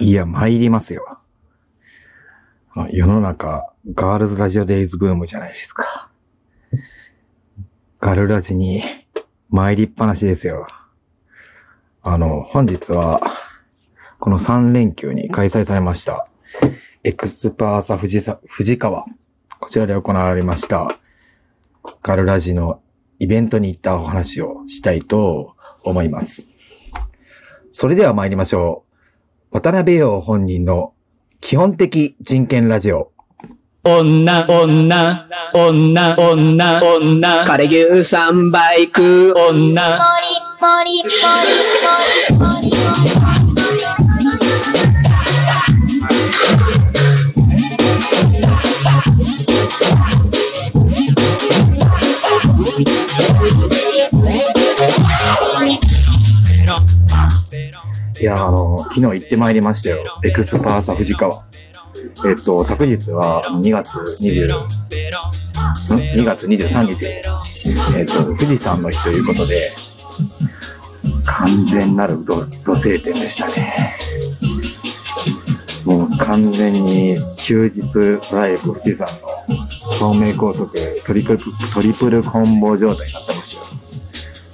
いや、参りますよ。世の中、ガールズラジオデイズブームじゃないですか。ガルラジに参りっぱなしですよ。あの、本日は、この3連休に開催されました、エクスパーサ富士富川。こちらで行われました、ガルラジのイベントに行ったお話をしたいと思います。それでは参りましょう。渡辺陽本人の基本的人権ラジオ。女、女、女、女、女、カレ牛三倍食う女。ポリポリポリポリポリポリ昨日行ってまいりましたよ。エクスパーサ富士川。えっと、昨日は2月20、ん ?2 月23日。えっと、富士山の日ということで、完全なる土星点でしたね。もう完全に休日ライブ富士山の東名高速トリプルトリプルコンボ状態になってまし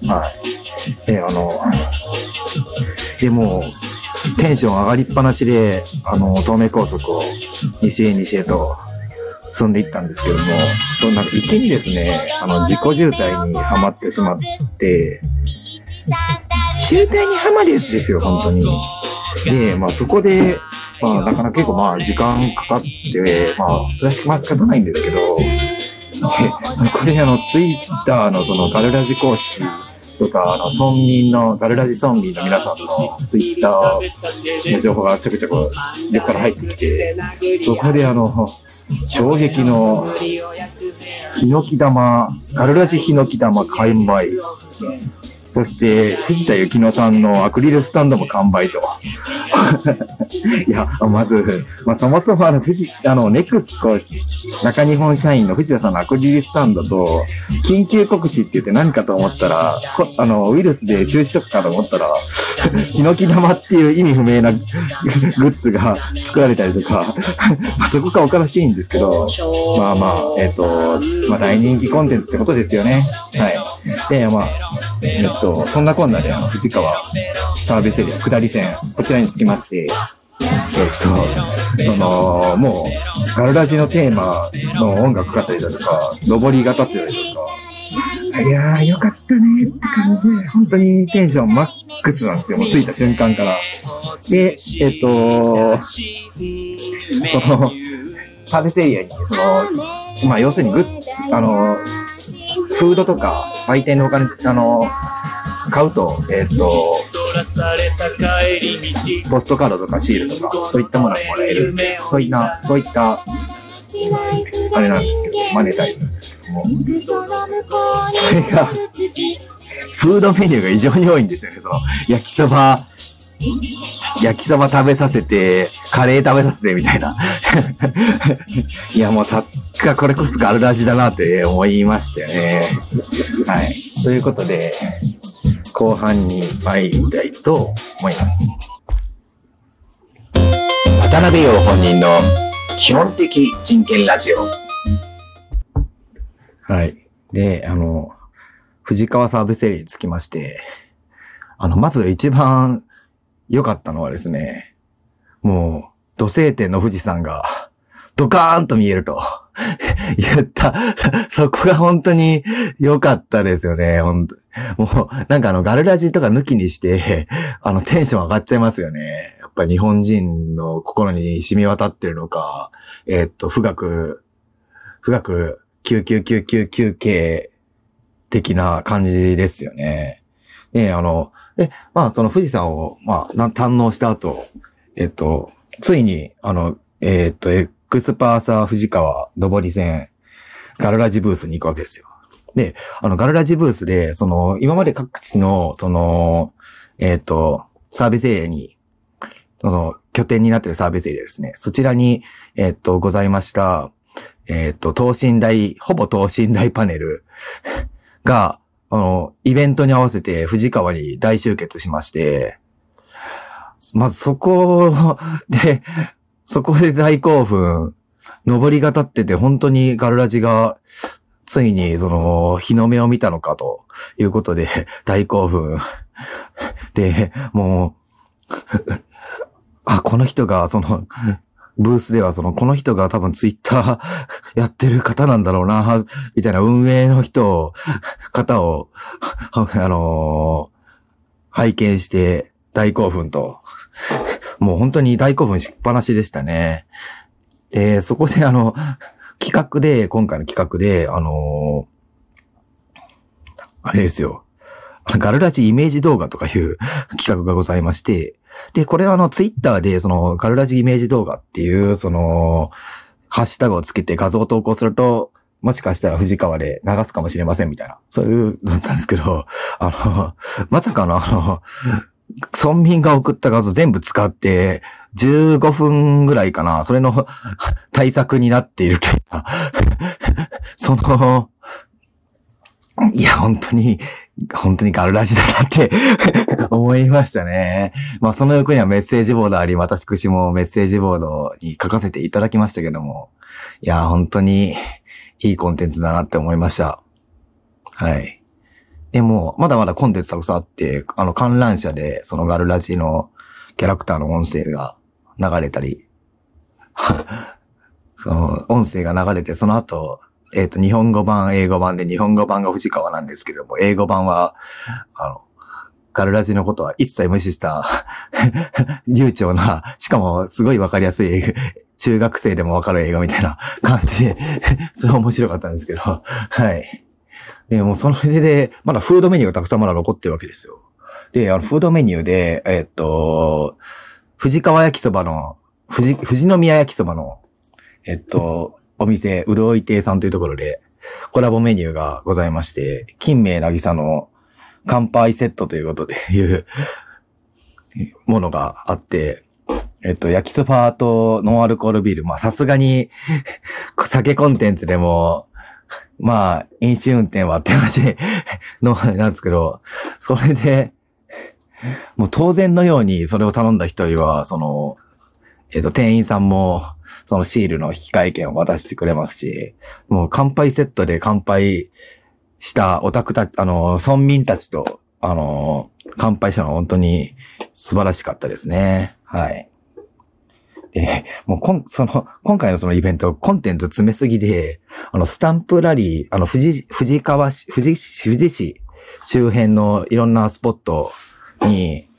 たよ。はい。え、あの、でも、テンション上がりっぱなしで、あの、東名高速を西へ西へと進んでいったんですけども、なんか池にですね、あの、自己渋滞にはまってしまって、渋滞にはまるやつですよ、本当に。で、まあそこで、まあなかなか結構まあ時間かかって、まあそれは仕方ないんですけど、これあのツイッターのそのガルラジ公式とか、あの、村民の、ガルラジ村民の皆さんのツイッターの情報がちょくちょく横から入ってきて、そこであの、衝撃の、ヒノキ玉、ガルラジヒノキ玉買い。そして、藤田幸乃さんのアクリルスタンドも完売と。いや、まず、まあ、そもそもあの、藤、あの、ネクスコ中日本社員の藤田さんのアクリルスタンドと、緊急告知って言って何かと思ったら、あの、ウイルスで中止とかかと思ったら、ヒノキ玉っていう意味不明な グッズが作られたりとか、まあ、そこがおかしいんですけど、まあまあ、えっ、ー、と、まあ大人気コンテンツってことですよね。はい。で、まあ、えっ、と、そんなこんなで、藤川サービスエリア下り線、こちらに着きまして、えっと、その、もう、ガルラジのテーマの音楽かったりだとか、上りが立ってたりとか、いやー、よかったねって感じで、本当にテンションマックスなんですよ、もう着いた瞬間から。で、えっと、その、サービスエリアに、その、まあ、要するにグッズ、あの、フードとか、売店のお金、あの、買うと、えっ、ー、と、ポストカードとかシールとか、そういったものがもらえるそういった、そういった、あれなんですけど、マネタイズなんですけども、それが、フードメニューが異常に多いんですよね。その、焼きそば、焼きそば食べさせて、カレー食べさせて、みたいな。いや、もうさすがこれこそがあるらしだなって思いましたよね。はい。ということで、後半に参りたいと思います。渡辺陽本人の基本的人権ラジオ。はい。で、あの、藤川サービスエリにつきまして、あの、まず一番良かったのはですね、もう、土星点の富士山が、ドカーンと見えると 言った。そこが本当に良かったですよね。本当もう、なんかあの、ガルラジとか抜きにして、あの、テンション上がっちゃいますよね。やっぱ日本人の心に染み渡ってるのか、えー、っと、富岳、富岳9999系的な感じですよね。ねあの、で、まあ、その富士山を、まあ、堪能した後、えっと、ついに、あの、えっと、エクスパーサー富士川上り線、ガルラジブースに行くわけですよ。で、あの、ガルラジブースで、その、今まで各地の、その、えっ、と、サービスエリアに、その、拠点になっているサービスエリアですね。そちらに、えっ、と、ございました、えっ、と、等身大、ほぼ等身大パネルが、あの、イベントに合わせて富士川に大集結しまして、まずそこ で、そこで大興奮、登りが立ってて本当にガルラジが、ついにその日の目を見たのかということで大興奮。で、もう、あ、この人がその、ブースではその、この人が多分ツイッター やってる方なんだろうな、みたいな運営の人を、方を、あの拝見して大興奮と、もう本当に大興奮しっぱなしでしたね。で、そこであの、企画で、今回の企画で、あのあれですよ。ガルラジイメージ動画とかいう企画がございまして、で、これはあの、ツイッターで、その、ガルラジイメージ動画っていう、その、ハッシュタグをつけて画像を投稿すると、もしかしたら藤川で流すかもしれませんみたいな、そういうのだったんですけど、あの、まさかのあの、村民が送った画像全部使って、15分ぐらいかな、それの対策になっているというか、その、いや、本当に、本当にガルラジだなって 思いましたね。まあ、その横にはメッセージボードあり、私もメッセージボードに書かせていただきましたけども、いや、本当にいいコンテンツだなって思いました。はい。でも、まだまだコンテンツたくさんあって、あの、観覧車で、そのガルラジのキャラクターの音声が流れたり、その、音声が流れて、その後、えっ、と、日本語版、英語版で、日本語版が藤川なんですけれども、英語版は、あの、ガルラジのことは一切無視した、流暢な、しかもすごいわかりやすい、中学生でもわかる映画みたいな感じで、それは面白かったんですけど、はい。で、もうその上で、まだフードメニューがたくさんまだ残ってるわけですよ。で、あの、フードメニューで、えっと、藤川焼きそばの、富士、富士宮焼きそばの、えっと、お店、うるおい亭さんというところで、コラボメニューがございまして、金明なぎさの乾杯セットということでいうものがあって、えっと、焼きそばとノンアルコールビール、まあさすがに酒コンテンツでも、まあ、飲酒運転はあって話の、なんですけど、それで、もう当然のようにそれを頼んだ一人は、その、えっと、店員さんも、そのシールの引換券を渡してくれますし、もう乾杯セットで乾杯したオタクたち、あの、村民たちと、あの、乾杯したのは本当に素晴らしかったですね。はい。で、もうこん、その、今回のそのイベント、コンテンツ詰めすぎで、あの、スタンプラリー、あの、富士、富士川市、富士市、富士市周辺のいろんなスポットに、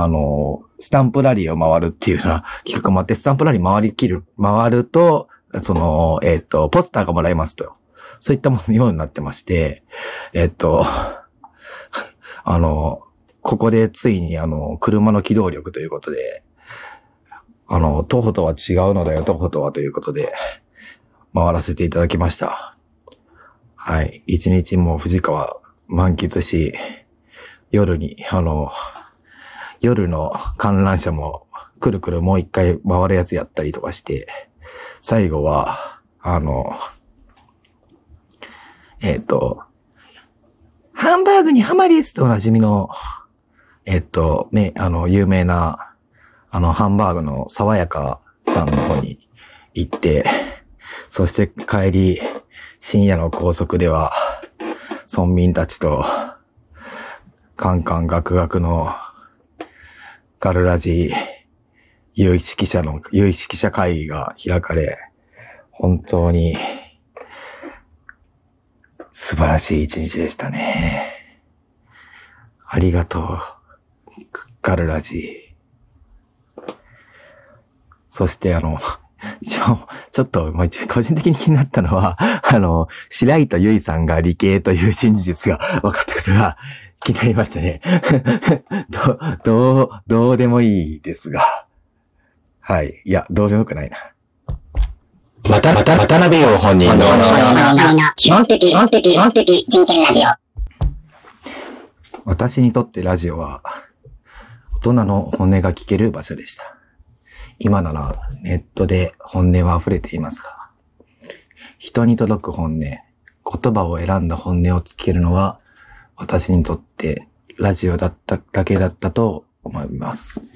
あの、スタンプラリーを回るっていうような 企画もあって、スタンプラリー回りきる、回ると、その、えっ、と、ポスターがもらえますと。そういったものようになってまして、えっ、と、あの、ここでついにあの、車の機動力ということで、あの、徒歩とは違うのだよ、徒歩とはということで、回らせていただきました。はい。一日も藤川満喫し、夜に、あの、夜の観覧車もくるくるもう一回回るやつやったりとかして、最後は、あの、えっ、と、ハンバーグにハマりですとおなじみの、えっ、と、ね、あの、有名な、あの、ハンバーグの爽やかさんの方に行って、そして帰り、深夜の高速では、村民たちと、カンカンガクガクのガルラジ有識者の、有識者会議が開かれ、本当に素晴らしい一日でしたね。ありがとう、ガルラジ。そしてあの、一応、ちょっと、まあ、個人的に気になったのは、あの、白糸ゆいさんが理系という真実が分かったことが気になりましたね。ど、どう、どうでもいいですが。はい。いや、どうでもよくないな。また、また、渡辺陽本人の、基本的、基本的、基本的人権ラジオ。私にとってラジオは、大人の本音が聞ける場所でした。今ならネットで本音は溢れていますが、人に届く本音、言葉を選んだ本音を聞けるのは、私にとってラジオだっただけだったと思います。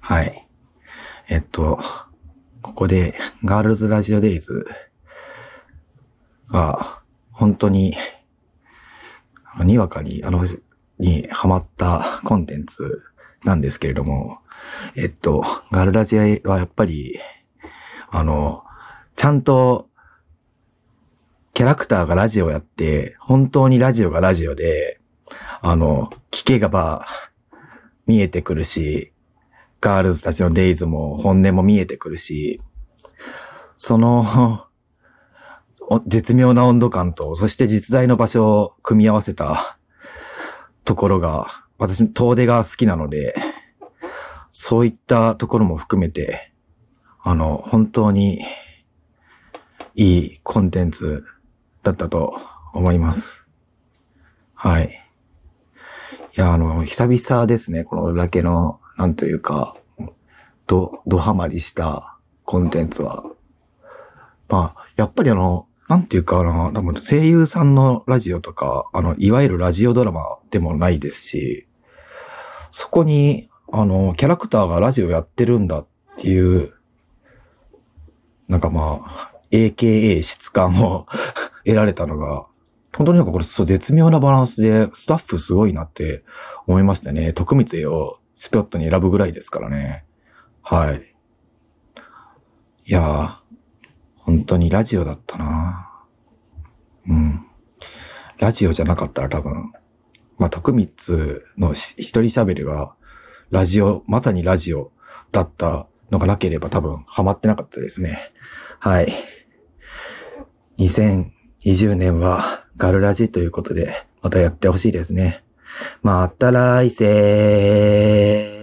はい。えっと、ここで、ガールズラジオデイズが、本当に、にわかに、あの、にハマったコンテンツなんですけれども、えっと、ガールラジオはやっぱり、あの、ちゃんと、キャラクターがラジオやって、本当にラジオがラジオで、あの、聞けば見えてくるし、ガールズたちのデイズも本音も見えてくるし、その、絶妙な温度感と、そして実在の場所を組み合わせたところが、私、遠出が好きなので、そういったところも含めて、あの、本当にいいコンテンツだったと思います。はい。いや、あの、久々ですね、このだけの、なんというか、ど、どハマりしたコンテンツは。まあ、やっぱりあの、なんていうかな、多分声優さんのラジオとか、あの、いわゆるラジオドラマでもないですし、そこに、あの、キャラクターがラジオやってるんだっていう、なんかまあ、AKA 質感を得られたのが、本当になんかこれそう絶妙なバランスで、スタッフすごいなって思いましたね。徳光をスポットに選ぶぐらいですからね。はい。いやー、本当にラジオだったなうん。ラジオじゃなかったら多分、まあ、徳光の一人喋りが、ラジオ、まさにラジオだったのがなければ多分ハマってなかったですね。はい。20年はガルラジということで、またやってほしいですね。また来世